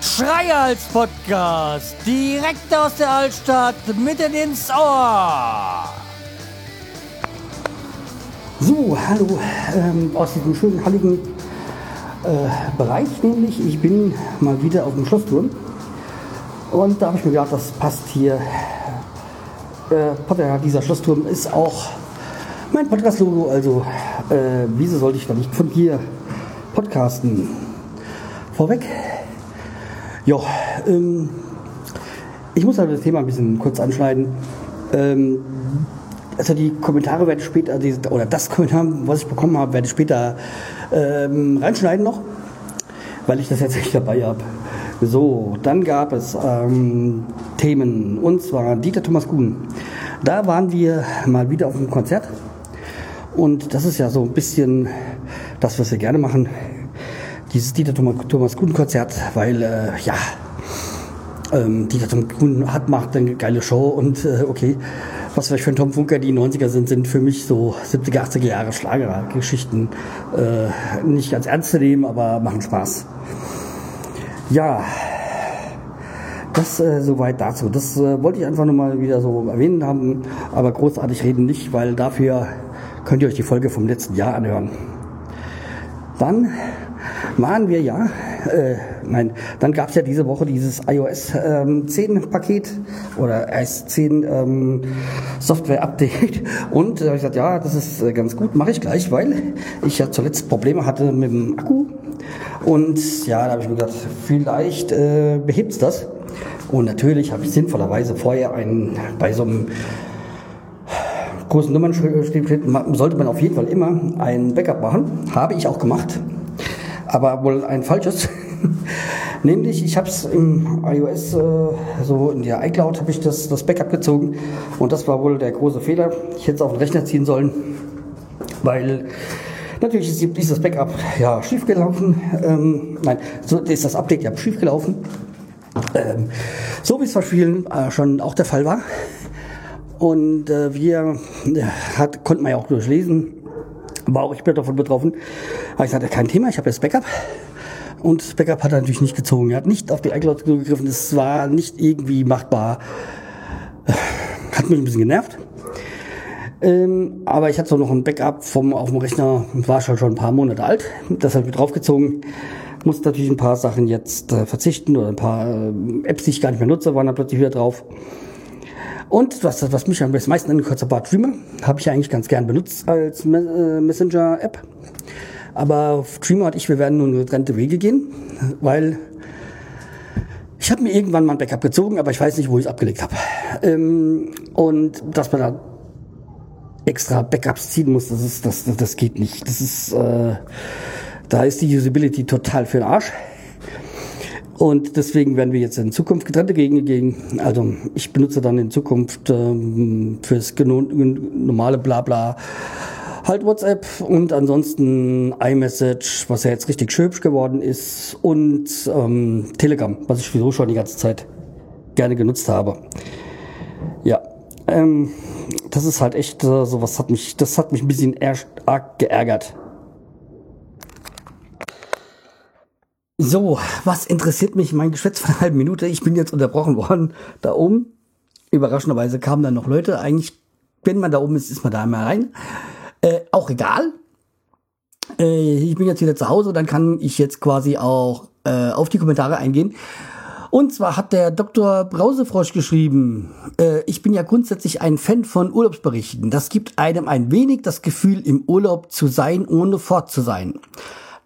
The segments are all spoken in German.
Schreihals Podcast, direkt aus der Altstadt, mitten ins Ohr. So, hallo, ähm, aus diesem schönen, halligen äh, Bereich, nämlich ich bin mal wieder auf dem Schlossturm. Und da habe ich mir gedacht, das passt hier. Äh, dieser Schlossturm ist auch mein Podcast-Logo, also äh, wieso sollte ich da nicht von hier podcasten? Vorweg, ja, ähm, ich muss halt das Thema ein bisschen kurz anschneiden. Ähm, also die Kommentare werde ich später, oder das Kommentar, was ich bekommen habe, werde ich später ähm, reinschneiden noch, weil ich das jetzt nicht dabei habe. So, dann gab es ähm, Themen, und zwar Dieter Thomas Kuhn. Da waren wir mal wieder auf einem Konzert. Und das ist ja so ein bisschen das, was wir gerne machen dieses Dieter Thomas Kuhn Konzert, weil äh, ja, ähm, Dieter Thomas Kuhn hat, macht eine geile Show und äh, okay, was vielleicht für ein Tom Funker die 90er sind, sind für mich so 70er, 80er Jahre Schlagergeschichten äh, nicht ganz ernst zu nehmen, aber machen Spaß. Ja, das äh, soweit dazu. Das äh, wollte ich einfach nur mal wieder so erwähnen haben, aber großartig reden nicht, weil dafür könnt ihr euch die Folge vom letzten Jahr anhören. Dann waren wir ja, äh, nein, dann gab es ja diese Woche dieses iOS ähm, 10 Paket oder iOS 10 ähm, Software Update. Und da habe ich gesagt, ja, das ist äh, ganz gut, mache ich gleich, weil ich ja zuletzt Probleme hatte mit dem Akku. Und ja, da habe ich mir gedacht, vielleicht äh, behebt's das. Und natürlich habe ich sinnvollerweise vorher einen bei so einem großen Nummern sollte man auf jeden Fall immer ein Backup machen. Habe ich auch gemacht aber wohl ein falsches. Nämlich, ich habe es im iOS, äh, so in der iCloud, habe ich das, das Backup gezogen und das war wohl der große Fehler. Ich hätte es auf den Rechner ziehen sollen, weil natürlich ist dieses Backup ja schiefgelaufen. Ähm, nein, so ist das Update ja schiefgelaufen. Ähm, so wie es bei vielen äh, schon auch der Fall war. Und äh, wir äh, hat, konnten wir ja auch durchlesen, war auch ich bin davon betroffen. Aber ich sagte, kein Thema, ich habe jetzt Backup. Und Backup hat er natürlich nicht gezogen. Er hat nicht auf die iCloud gegriffen. Es war nicht irgendwie machbar. Hat mich ein bisschen genervt. Ähm, aber ich hatte so noch ein Backup vom, auf dem Rechner, war schon schon ein paar Monate alt. Das habe ich draufgezogen. Musste natürlich ein paar Sachen jetzt äh, verzichten oder ein paar äh, Apps, die ich gar nicht mehr nutze, waren dann plötzlich wieder drauf. Und was, was mich am meisten angekürzt hat, war Dreamer. Habe ich eigentlich ganz gern benutzt als äh, Messenger-App. Aber Dreamer und ich, wir werden nun getrennte Wege gehen, weil ich habe mir irgendwann mal ein Backup gezogen, aber ich weiß nicht, wo ich es abgelegt habe. Ähm, und dass man da extra Backups ziehen muss, das, ist, das, das geht nicht. Das ist, äh, da ist die Usability total für den Arsch. Und deswegen werden wir jetzt in Zukunft getrennte Gegenden gehen. Also ich benutze dann in Zukunft ähm, fürs normale Blabla halt WhatsApp und ansonsten iMessage, was ja jetzt richtig hübsch geworden ist und ähm, Telegram, was ich sowieso schon die ganze Zeit gerne genutzt habe. Ja, ähm, das ist halt echt äh, so was hat mich, das hat mich ein bisschen arg geärgert. So, was interessiert mich mein Geschwätz von einer halben Minute? Ich bin jetzt unterbrochen worden. Da oben, überraschenderweise kamen dann noch Leute. Eigentlich, wenn man da oben ist, ist man da einmal rein. Äh, auch egal. Äh, ich bin jetzt wieder zu Hause, dann kann ich jetzt quasi auch äh, auf die Kommentare eingehen. Und zwar hat der Dr. Brausefrosch geschrieben, äh, ich bin ja grundsätzlich ein Fan von Urlaubsberichten. Das gibt einem ein wenig das Gefühl, im Urlaub zu sein, ohne fort zu sein.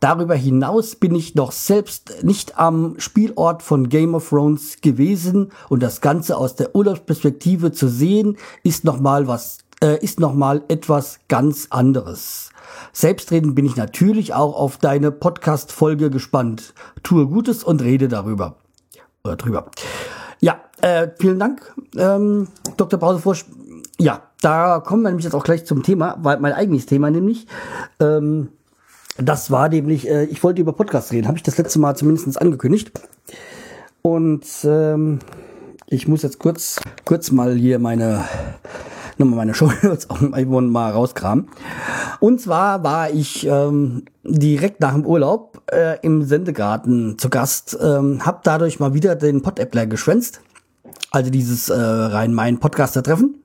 Darüber hinaus bin ich noch selbst nicht am Spielort von Game of Thrones gewesen und das Ganze aus der Urlaubsperspektive zu sehen, ist nochmal was, äh, ist nochmal etwas ganz anderes. Selbstredend bin ich natürlich auch auf deine Podcast-Folge gespannt. Tue Gutes und rede darüber. Oder drüber. Ja, äh, vielen Dank, ähm, Dr. Brausefursch. Ja, da kommen wir nämlich jetzt auch gleich zum Thema, weil mein eigenes Thema nämlich. Ähm, das war nämlich, äh, ich wollte über Podcast reden, habe ich das letzte Mal zumindest angekündigt. Und ähm, ich muss jetzt kurz, kurz mal hier meine nochmal meine Show auch mal rauskramen. Und zwar war ich ähm, direkt nach dem Urlaub äh, im Sendegarten zu Gast, ähm, hab dadurch mal wieder den Pod-Appler geschwänzt. Also dieses äh, Rhein-Main-Podcaster-Treffen.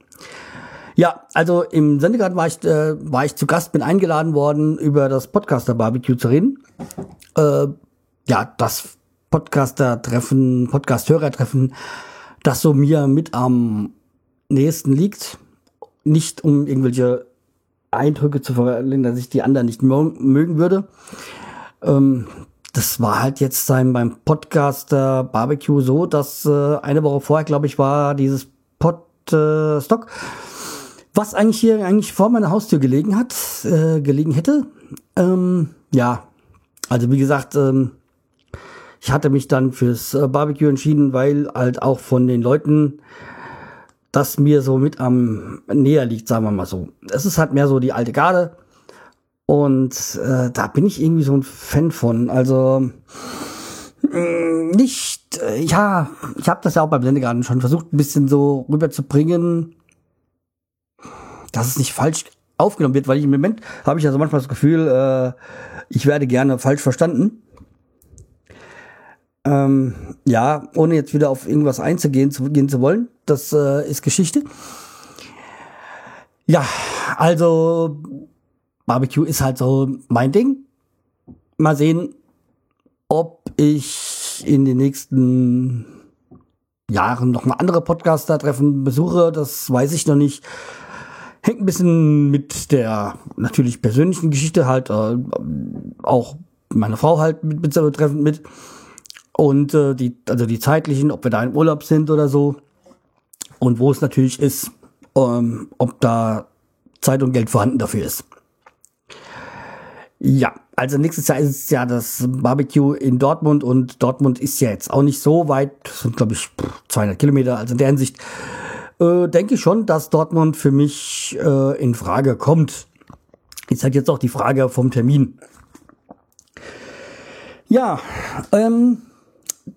Ja, also im Sendegarten war ich, äh, war ich zu Gast, bin eingeladen worden, über das Podcaster-Barbecue zu reden. Äh, ja, das Podcaster-Treffen, Podcast-Hörer-Treffen, das so mir mit am nächsten liegt. Nicht um irgendwelche Eindrücke zu verlieren, dass ich die anderen nicht mögen würde. Ähm, das war halt jetzt sein, beim Podcaster Barbecue so, dass äh, eine Woche vorher, glaube ich, war dieses Podstock, was eigentlich hier eigentlich vor meiner Haustür gelegen hat, äh, gelegen hätte. Ähm, ja, also wie gesagt, ähm, ich hatte mich dann fürs äh, Barbecue entschieden, weil halt auch von den Leuten das mir so mit am näher liegt, sagen wir mal so. Es ist halt mehr so die alte Garde. Und äh, da bin ich irgendwie so ein Fan von. Also mm, nicht, äh, ja, ich habe das ja auch beim Sendegarten schon versucht, ein bisschen so rüberzubringen, dass es nicht falsch aufgenommen wird, weil ich im Moment habe ich ja so manchmal das Gefühl, äh, ich werde gerne falsch verstanden. Ähm, ja, ohne jetzt wieder auf irgendwas einzugehen zu, gehen zu wollen, das äh, ist Geschichte. Ja, also Barbecue ist halt so mein Ding. Mal sehen, ob ich in den nächsten Jahren noch mal andere Podcaster-Treffen besuche. Das weiß ich noch nicht. Hängt ein bisschen mit der natürlich persönlichen Geschichte halt äh, auch meine Frau halt mit, mit so Treffen mit und äh, die, also die zeitlichen, ob wir da im Urlaub sind oder so. Und wo es natürlich ist, ähm, ob da Zeit und Geld vorhanden dafür ist. Ja, also nächstes Jahr ist es ja das Barbecue in Dortmund und Dortmund ist ja jetzt auch nicht so weit, das sind glaube ich 200 Kilometer. Also in der Hinsicht äh, denke ich schon, dass Dortmund für mich äh, in Frage kommt. Ist halt jetzt auch die Frage vom Termin. Ja, ähm,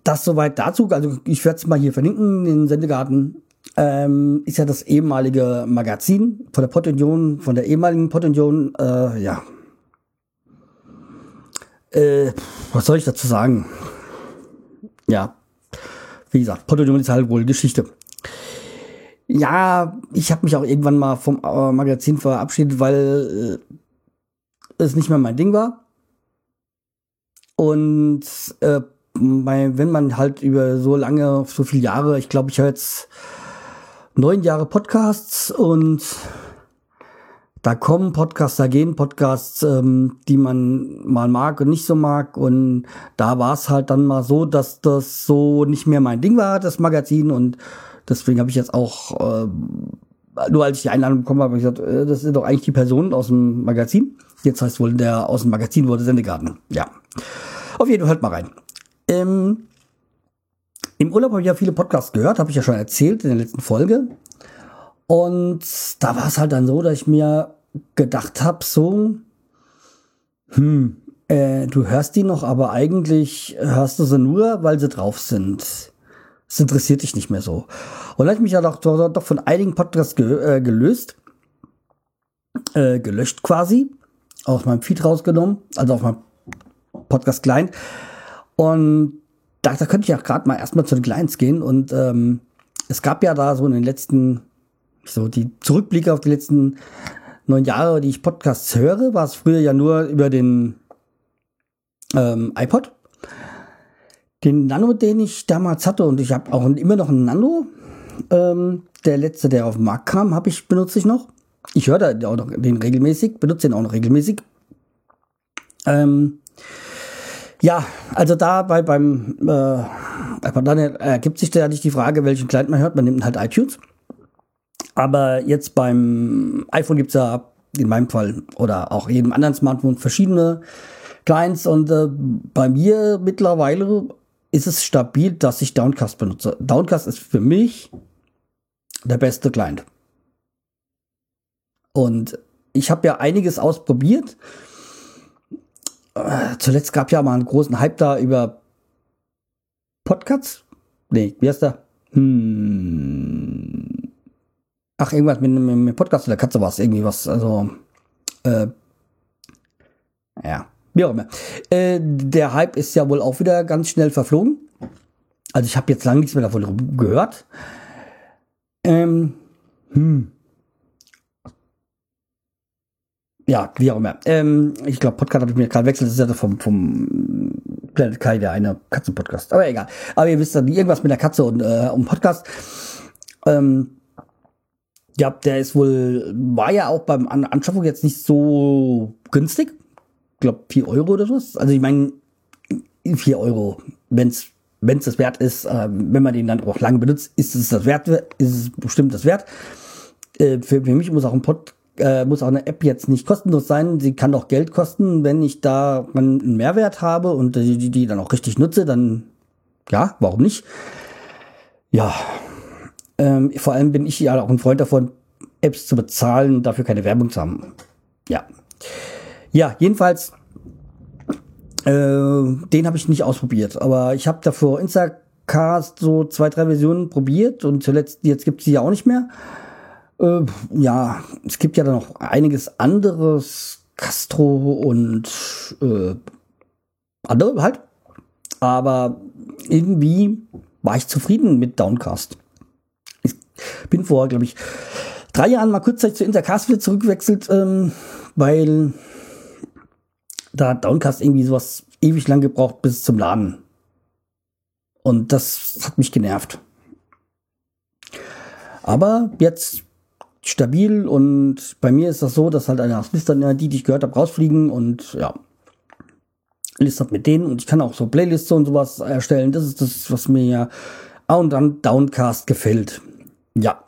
das soweit dazu. Also ich werde es mal hier verlinken, den Sendegarten. Ähm, ist ja das ehemalige Magazin von der Pottunion, von der ehemaligen Pottunion. Äh, ja. Äh, was soll ich dazu sagen? Ja. Wie gesagt, Pottunion ist halt wohl Geschichte. Ja, ich habe mich auch irgendwann mal vom äh, Magazin verabschiedet, weil äh, es nicht mehr mein Ding war. Und äh, bei, wenn man halt über so lange, so viele Jahre, ich glaube, ich höre jetzt neun Jahre Podcasts und da kommen Podcasts, da gehen Podcasts, ähm, die man mal mag und nicht so mag. Und da war es halt dann mal so, dass das so nicht mehr mein Ding war, das Magazin. Und deswegen habe ich jetzt auch, äh, nur als ich die Einladung bekommen habe, habe ich gesagt, äh, das sind doch eigentlich die Personen aus dem Magazin. Jetzt heißt wohl der aus dem Magazin wurde Sendegarten. Ja. Auf jeden Fall hört mal rein. Ähm, Im Urlaub habe ich ja viele Podcasts gehört, habe ich ja schon erzählt in der letzten Folge. Und da war es halt dann so, dass ich mir gedacht habe, so, hm, äh, du hörst die noch, aber eigentlich hörst du sie nur, weil sie drauf sind. Es interessiert dich nicht mehr so. Und dann habe ich mich ja doch, doch, doch von einigen Podcasts ge äh, gelöst, äh, gelöscht quasi, aus meinem Feed rausgenommen, also auf meinem Podcast Client, und da, da könnte ich auch gerade mal erstmal zu den Clients gehen. Und ähm, es gab ja da so in den letzten, so die Zurückblicke auf die letzten neun Jahre, die ich Podcasts höre, war es früher ja nur über den ähm, iPod. Den Nano, den ich damals hatte, und ich habe auch immer noch einen Nano. Ähm, der letzte, der auf den Markt kam, habe ich benutze ich noch. Ich höre da auch noch den regelmäßig, benutze den auch noch regelmäßig. Ähm, ja, also da bei, beim äh, dann ergibt sich da nicht die Frage, welchen Client man hört. Man nimmt halt iTunes. Aber jetzt beim iPhone gibt's ja in meinem Fall oder auch jedem anderen Smartphone verschiedene Clients. Und äh, bei mir mittlerweile ist es stabil, dass ich Downcast benutze. Downcast ist für mich der beste Client. Und ich habe ja einiges ausprobiert äh, zuletzt gab ja mal einen großen Hype da über Podcasts. Nee, wie heißt der? Hm. Ach, irgendwas mit, mit Podcast oder Katze war es, irgendwie was, also, äh, ja, wie auch immer. Äh, der Hype ist ja wohl auch wieder ganz schnell verflogen. Also ich habe jetzt lange nichts mehr davon gehört. Ähm, hm. Ja, wie auch immer. Ähm, ich glaube, Podcast habe ich mir gerade wechselt. Das ist ja vom, vom Planet Kai, der eine Katzenpodcast. Aber egal. Aber ihr wisst ja, irgendwas mit der Katze und äh, um Podcast. Ähm, ja, der ist wohl, war ja auch beim An Anschaffung jetzt nicht so günstig. Glaube, 4 Euro oder was. Also ich meine, 4 Euro, wenn's wenn es das wert ist, äh, wenn man den dann auch lange benutzt, ist es das wert, ist es bestimmt das wert. Äh, für, für mich muss auch ein Pod, äh, muss auch eine App jetzt nicht kostenlos sein. Sie kann auch Geld kosten, wenn ich da einen Mehrwert habe und die, die, dann auch richtig nutze, dann ja, warum nicht? Ja, ähm, vor allem bin ich ja auch ein Freund davon, Apps zu bezahlen, dafür keine Werbung zu haben. Ja. Ja, jedenfalls, äh, den habe ich nicht ausprobiert, aber ich habe davor Instacast so zwei, drei Versionen probiert und zuletzt, jetzt gibt es sie ja auch nicht mehr. Äh, ja, es gibt ja dann noch einiges anderes, Castro und äh, andere halt. Aber irgendwie war ich zufrieden mit Downcast. Ich bin vor, glaube ich, drei Jahren mal kurzzeitig zu Intercast wieder zurückgewechselt, ähm, weil da hat Downcast irgendwie sowas ewig lang gebraucht bis zum Laden. Und das hat mich genervt. Aber jetzt stabil und bei mir ist das so, dass halt eine Liste, die, die ich gehört habe, rausfliegen und ja, Liste mit denen und ich kann auch so Playlists und sowas erstellen. Das ist das, was mir ja und dann Downcast gefällt. Ja.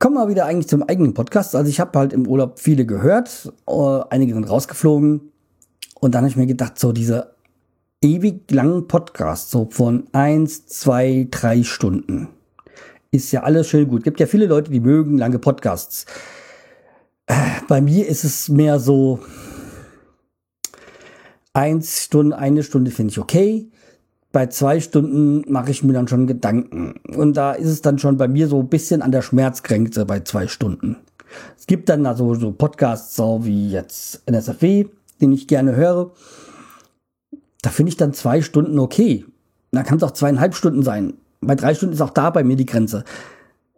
Kommen wir wieder eigentlich zum eigenen Podcast. Also ich habe halt im Urlaub viele gehört, äh, einige sind rausgeflogen und dann habe ich mir gedacht, so diese ewig langen Podcasts, so von eins, zwei, drei Stunden, ist ja alles schön gut. Gibt ja viele Leute, die mögen lange Podcasts. Äh, bei mir ist es mehr so, eins Stunde, eine Stunde finde ich okay. Bei zwei Stunden mache ich mir dann schon Gedanken. Und da ist es dann schon bei mir so ein bisschen an der Schmerzgrenze bei zwei Stunden. Es gibt dann also so Podcasts so wie jetzt NSFW, den ich gerne höre. Da finde ich dann zwei Stunden okay. Da kann es auch zweieinhalb Stunden sein bei drei Stunden ist auch da bei mir die Grenze.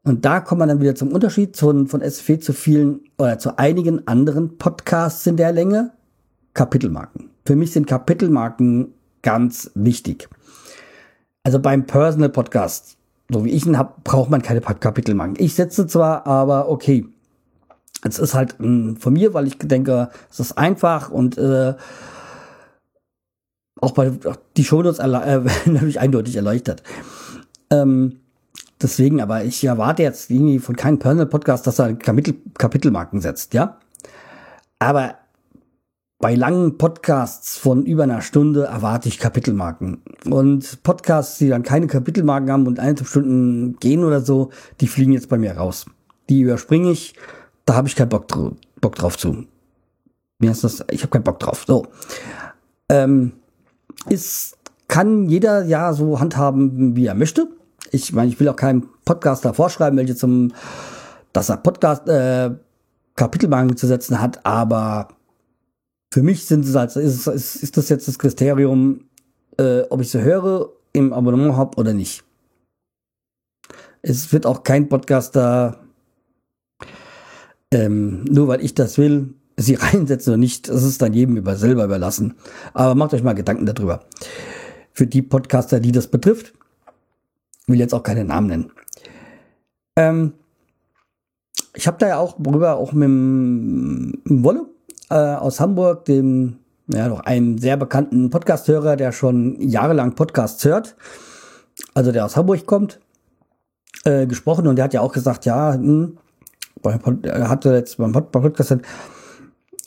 Und da kommt man dann wieder zum Unterschied von, von SFW zu vielen oder zu einigen anderen Podcasts in der Länge. Kapitelmarken. Für mich sind Kapitelmarken ganz wichtig. Also beim Personal Podcast, so wie ich ihn habe, braucht man keine Kapitelmarken. Ich setze zwar, aber okay. Es ist halt mh, hm, von mir, weil ich denke, es ist einfach und äh, auch bei die Shownotes äh, natürlich eindeutig erleichtert. Ähm, deswegen, aber ich erwarte jetzt irgendwie von keinem Personal Podcast, dass er Kapitel, Kapitelmarken setzt, ja. Aber bei langen Podcasts von über einer Stunde erwarte ich Kapitelmarken. Und Podcasts, die dann keine Kapitelmarken haben und eineinhalb Stunden gehen oder so, die fliegen jetzt bei mir raus. Die überspringe ich, da habe ich keinen Bock, Bock drauf zu. Wie heißt das? Ich habe keinen Bock drauf. So. Ähm, ist, kann jeder ja so handhaben, wie er möchte ich meine, ich will auch keinem Podcaster vorschreiben, welche zum, dass er Podcast, äh, Kapitelmarken zu setzen hat, aber für mich sind es halt, ist, ist, ist das jetzt das Kriterium, äh, ob ich sie höre, im Abonnement habe oder nicht. Es wird auch kein Podcaster, ähm, nur weil ich das will, sie reinsetzen oder nicht. Das ist dann jedem über selber überlassen. Aber macht euch mal Gedanken darüber. Für die Podcaster, die das betrifft will jetzt auch keine Namen nennen. Ähm, ich habe da ja auch drüber auch mit dem, Wolle äh, aus Hamburg, dem ja doch einem sehr bekannten Podcast-Hörer, der schon jahrelang Podcasts hört, also der aus Hamburg kommt, äh, gesprochen und der hat ja auch gesagt, ja, hm, er hatte jetzt beim Podcast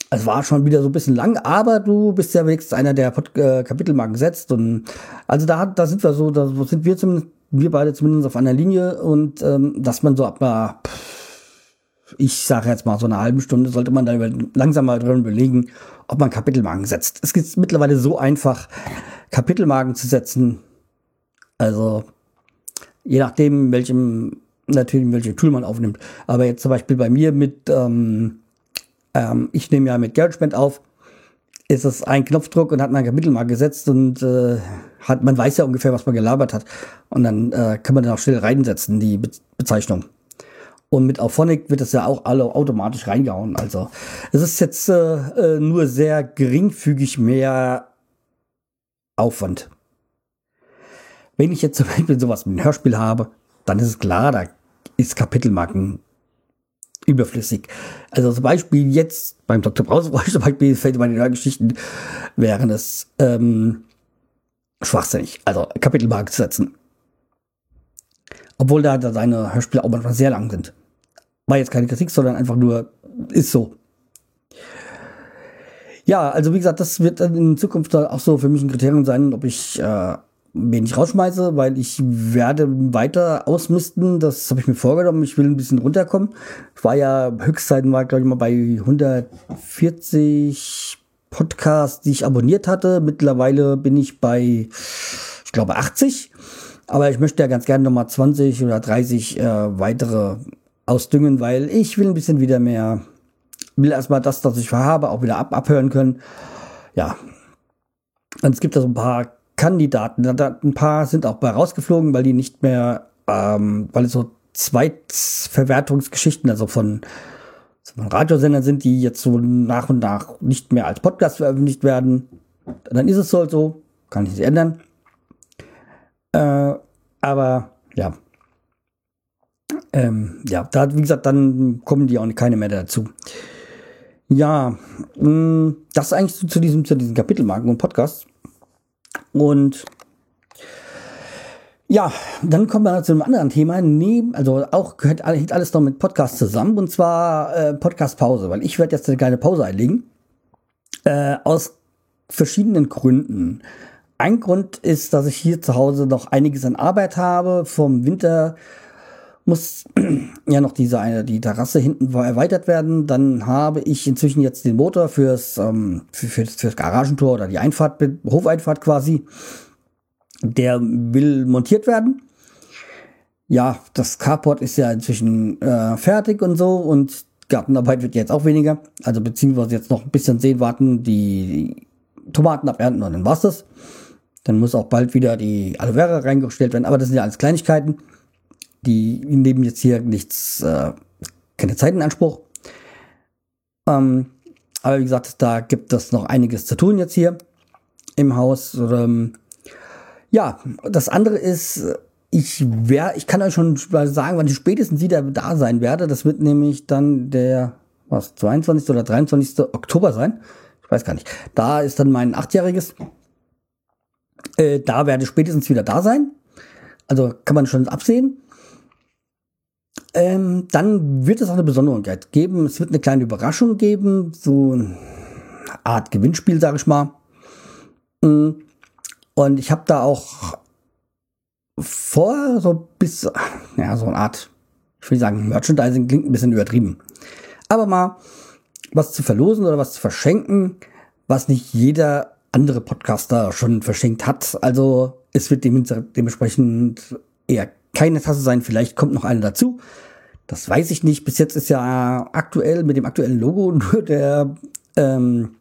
es war schon wieder so ein bisschen lang, aber du bist ja wenigstens einer, der Pod äh, Kapitelmarken setzt und also da, da sind wir so, da sind wir zumindest wir beide zumindest auf einer Linie und ähm, dass man so ab einer, ich sage jetzt mal so eine halben Stunde, sollte man da langsam mal drin überlegen, ob man Kapitelmarken setzt. Es ist mittlerweile so einfach, Kapitelmarken zu setzen. Also je nachdem, welchem natürlich, welche Tool man aufnimmt. Aber jetzt zum Beispiel bei mir mit, ähm, ähm, ich nehme ja mit GarageBand auf, ist es ein Knopfdruck und hat man ein Kapitel mal gesetzt und äh, hat, man weiß ja ungefähr, was man gelabert hat. Und dann äh, kann man dann auch schnell reinsetzen, die Be Bezeichnung. Und mit Auphonic wird das ja auch alle automatisch reingehauen. Also es ist jetzt äh, äh nur sehr geringfügig mehr Aufwand. Wenn ich jetzt zum Beispiel sowas wie ein Hörspiel habe, dann ist es klar, da ist Kapitelmarken überflüssig. Also zum Beispiel jetzt beim Dr. Brauseräusch zum Beispiel fällt meine Hörgeschichten, wären es ähm, schwachsinnig, also Kapitelmarken zu setzen. Obwohl da, seine Hörspiele auch manchmal sehr lang sind. War jetzt keine Kritik, sondern einfach nur, ist so. Ja, also wie gesagt, das wird in Zukunft auch so für mich ein Kriterium sein, ob ich äh, wenig rausschmeiße, weil ich werde weiter ausmisten. Das habe ich mir vorgenommen. Ich will ein bisschen runterkommen. Ich war ja, Höchstzeiten war, glaube ich, mal bei 140 Podcasts, die ich abonniert hatte. Mittlerweile bin ich bei, ich glaube, 80. Aber ich möchte ja ganz gerne nochmal 20 oder 30 äh, weitere ausdüngen, weil ich will ein bisschen wieder mehr, will erstmal das, was ich habe, auch wieder ab, abhören können. Ja. Und es gibt da so ein paar Kandidaten. Ein paar sind auch bei rausgeflogen, weil die nicht mehr, ähm, weil es so Zweitverwertungsgeschichten, also von, von Radiosendern sind, die jetzt so nach und nach nicht mehr als Podcast veröffentlicht werden. Dann ist es so, so kann ich nicht ändern. Äh, aber ja. Ähm, ja, da, wie gesagt, dann kommen die auch keine mehr dazu. Ja, mh, mm, das eigentlich zu, zu diesem, zu diesen Kapitelmarken und Podcasts. Und ja, dann kommen wir zu einem anderen Thema. Neben, also auch gehört hängt alles noch mit Podcast zusammen und zwar äh, Podcast Pause, weil ich werde jetzt eine kleine Pause einlegen. Äh, aus verschiedenen Gründen. Ein Grund ist, dass ich hier zu Hause noch einiges an Arbeit habe. Vom Winter muss ja noch diese eine, die Terrasse hinten erweitert werden. Dann habe ich inzwischen jetzt den Motor fürs, ähm, für, für, fürs Garagentor oder die Einfahrt, Hofeinfahrt quasi. Der will montiert werden. Ja, das Carport ist ja inzwischen äh, fertig und so und Gartenarbeit wird jetzt auch weniger. Also beziehungsweise jetzt noch ein bisschen sehen, warten, die Tomaten abernten und dann war's das. Dann muss auch bald wieder die Aloe Vera reingestellt werden. Aber das sind ja alles Kleinigkeiten die nehmen jetzt hier nichts, äh, keine Zeit in Anspruch. Ähm, aber wie gesagt, da gibt es noch einiges zu tun jetzt hier im Haus. Ähm, ja, das andere ist, ich wär, ich kann euch schon sagen, wann ich spätestens wieder da sein werde. Das wird nämlich dann der, was, 22. oder 23. Oktober sein. Ich weiß gar nicht. Da ist dann mein achtjähriges. Äh, da werde ich spätestens wieder da sein. Also kann man schon absehen. Ähm, dann wird es auch eine Besonderheit geben. Es wird eine kleine Überraschung geben, so eine Art Gewinnspiel, sage ich mal. Mm. Und ich habe da auch vor, so bis, ja, so eine Art, ich will sagen, Merchandising klingt ein bisschen übertrieben. Aber mal was zu verlosen oder was zu verschenken, was nicht jeder andere Podcaster schon verschenkt hat. Also es wird dementsprechend eher keine Tasse sein, vielleicht kommt noch eine dazu. Das weiß ich nicht. Bis jetzt ist ja aktuell mit dem aktuellen Logo nur der ähm,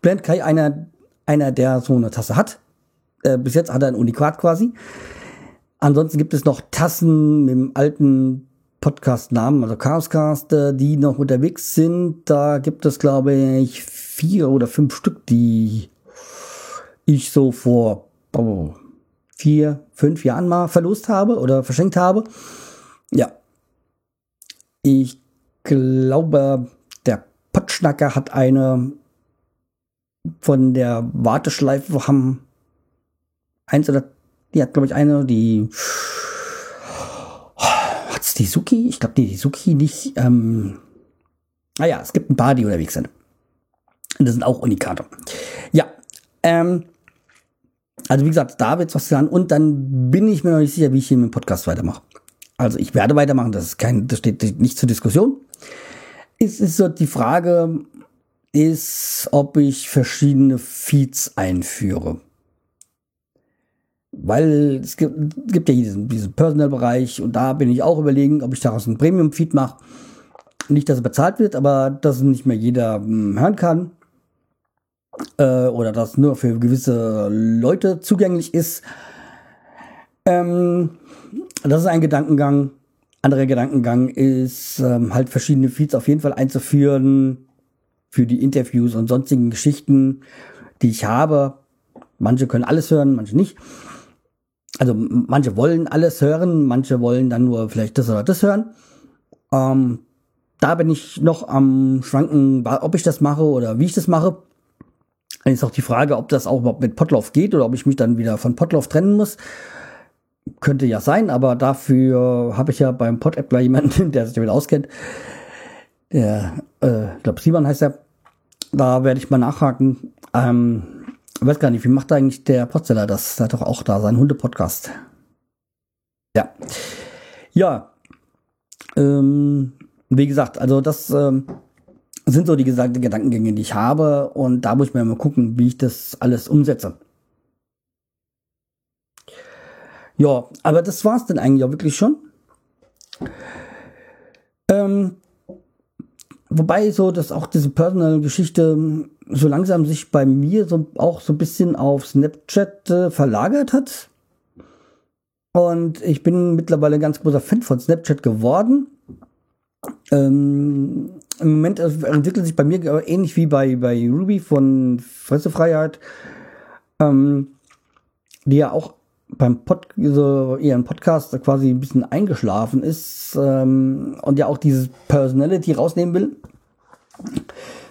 Blend Kai einer, einer, der so eine Tasse hat. Äh, bis jetzt hat er ein Uniquat quasi. Ansonsten gibt es noch Tassen mit dem alten Podcast-Namen, also Chaoscast, die noch unterwegs sind. Da gibt es, glaube ich, vier oder fünf Stück, die ich so vor vier, fünf Jahren mal verlost habe oder verschenkt habe. Ja, ich glaube, der Potschnacker hat eine von der Warteschleife haben eins oder die hat glaube ich eine, die hat's die Suki? Ich glaube die Suki nicht. Ähm, naja, ah es gibt ein paar, die unterwegs sind. Und das sind auch Unikate. Ja, ähm, also wie gesagt, da wird's was dran und dann bin ich mir noch nicht sicher, wie ich hier mit dem Podcast weitermache. Also ich werde weitermachen, das ist kein, das steht nicht zur Diskussion. Es ist so die Frage, ist, ob ich verschiedene Feeds einführe. weil es gibt, gibt ja diesen, diesen Personal-Bereich und da bin ich auch überlegen, ob ich daraus einen Premium-Feed mache. Nicht, dass es bezahlt wird, aber dass es nicht mehr jeder hm, hören kann. Äh, oder dass nur für gewisse Leute zugänglich ist. Ähm, das ist ein Gedankengang. Anderer Gedankengang ist, ähm, halt verschiedene Feeds auf jeden Fall einzuführen für die Interviews und sonstigen Geschichten, die ich habe. Manche können alles hören, manche nicht. Also manche wollen alles hören, manche wollen dann nur vielleicht das oder das hören. Ähm, da bin ich noch am Schwanken, ob ich das mache oder wie ich das mache. Dann ist auch die Frage, ob das auch überhaupt mit Potlauf geht oder ob ich mich dann wieder von Potlauf trennen muss. Könnte ja sein, aber dafür habe ich ja beim Pod-App gleich jemanden, der sich damit auskennt. Der, äh, ich glaube, Simon heißt er. Da werde ich mal nachhaken. Ähm, ich weiß gar nicht, wie macht eigentlich der Podseller das? Der hat doch auch da seinen Hunde-Podcast. Ja. Ja. Ähm, wie gesagt, also das ähm, sind so die gesagten Gedankengänge, die ich habe. Und da muss ich mir mal gucken, wie ich das alles umsetze. Ja, aber das war's dann eigentlich auch wirklich schon. Ähm, wobei so, dass auch diese Personal-Geschichte so langsam sich bei mir so auch so ein bisschen auf Snapchat äh, verlagert hat. Und ich bin mittlerweile ein ganz großer Fan von Snapchat geworden. Ähm, Im Moment entwickelt sich bei mir ähnlich wie bei, bei Ruby von Fressefreiheit, ähm, die ja auch beim Pod, so ihren Podcast quasi ein bisschen eingeschlafen ist ähm, und ja auch dieses Personality rausnehmen will.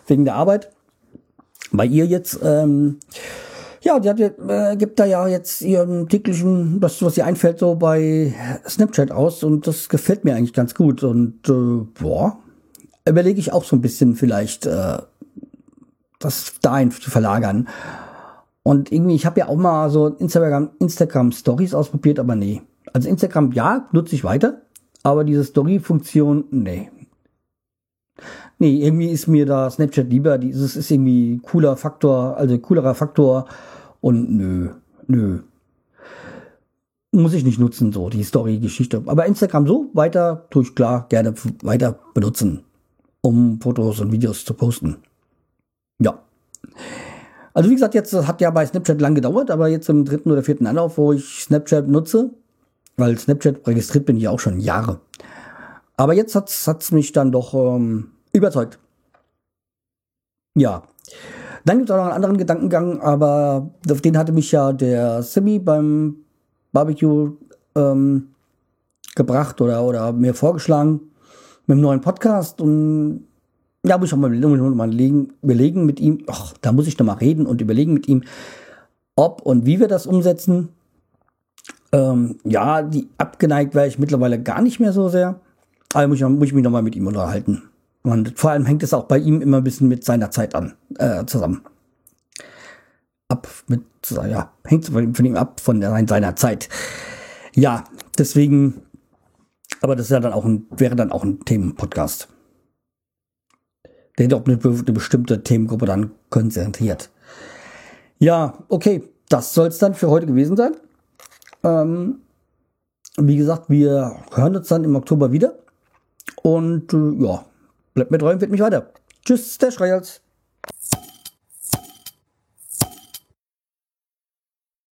Wegen der Arbeit. Bei ihr jetzt, ähm, ja, die hat, äh, gibt da ja jetzt ihren täglichen, das, was ihr einfällt, so bei Snapchat aus und das gefällt mir eigentlich ganz gut. Und äh, boah, überlege ich auch so ein bisschen vielleicht äh, das dahin zu verlagern. Und irgendwie, ich habe ja auch mal so Instagram, Instagram Stories ausprobiert, aber nee. Also Instagram, ja, nutze ich weiter, aber diese Story-Funktion, nee, Nee, irgendwie ist mir da Snapchat lieber. Dieses ist irgendwie cooler Faktor, also coolerer Faktor. Und nö, nö. Muss ich nicht nutzen, so, die Story-Geschichte. Aber Instagram so, weiter, tue ich klar, gerne weiter benutzen, um Fotos und Videos zu posten. Ja. Also wie gesagt, jetzt hat ja bei Snapchat lang gedauert, aber jetzt im dritten oder vierten Anlauf, wo ich Snapchat nutze, weil Snapchat registriert bin ich auch schon Jahre. Aber jetzt hat's hat's mich dann doch ähm, überzeugt. Ja. Dann gibt es auch noch einen anderen Gedankengang, aber auf den hatte mich ja der Simi beim Barbecue ähm, gebracht oder, oder mir vorgeschlagen mit einem neuen Podcast und ja, muss ich mal, mal überlegen, überlegen mit ihm, ach, da muss ich noch mal reden und überlegen mit ihm, ob und wie wir das umsetzen. Ähm, ja, die abgeneigt wäre ich mittlerweile gar nicht mehr so sehr. Aber muss ich, muss ich mich noch mal mit ihm unterhalten. Und vor allem hängt es auch bei ihm immer ein bisschen mit seiner Zeit an, äh, zusammen. Ab mit, ja, hängt von ihm ab von der, seiner Zeit. Ja, deswegen, aber das ja dann ein, wäre dann auch ein Themenpodcast. Der hätte auch eine, eine bestimmte Themengruppe dann konzentriert. Ja, okay, das soll es dann für heute gewesen sein. Ähm, wie gesagt, wir hören uns dann im Oktober wieder. Und äh, ja, Bleibt mir treu und wird mich weiter. Tschüss, der Schreihals.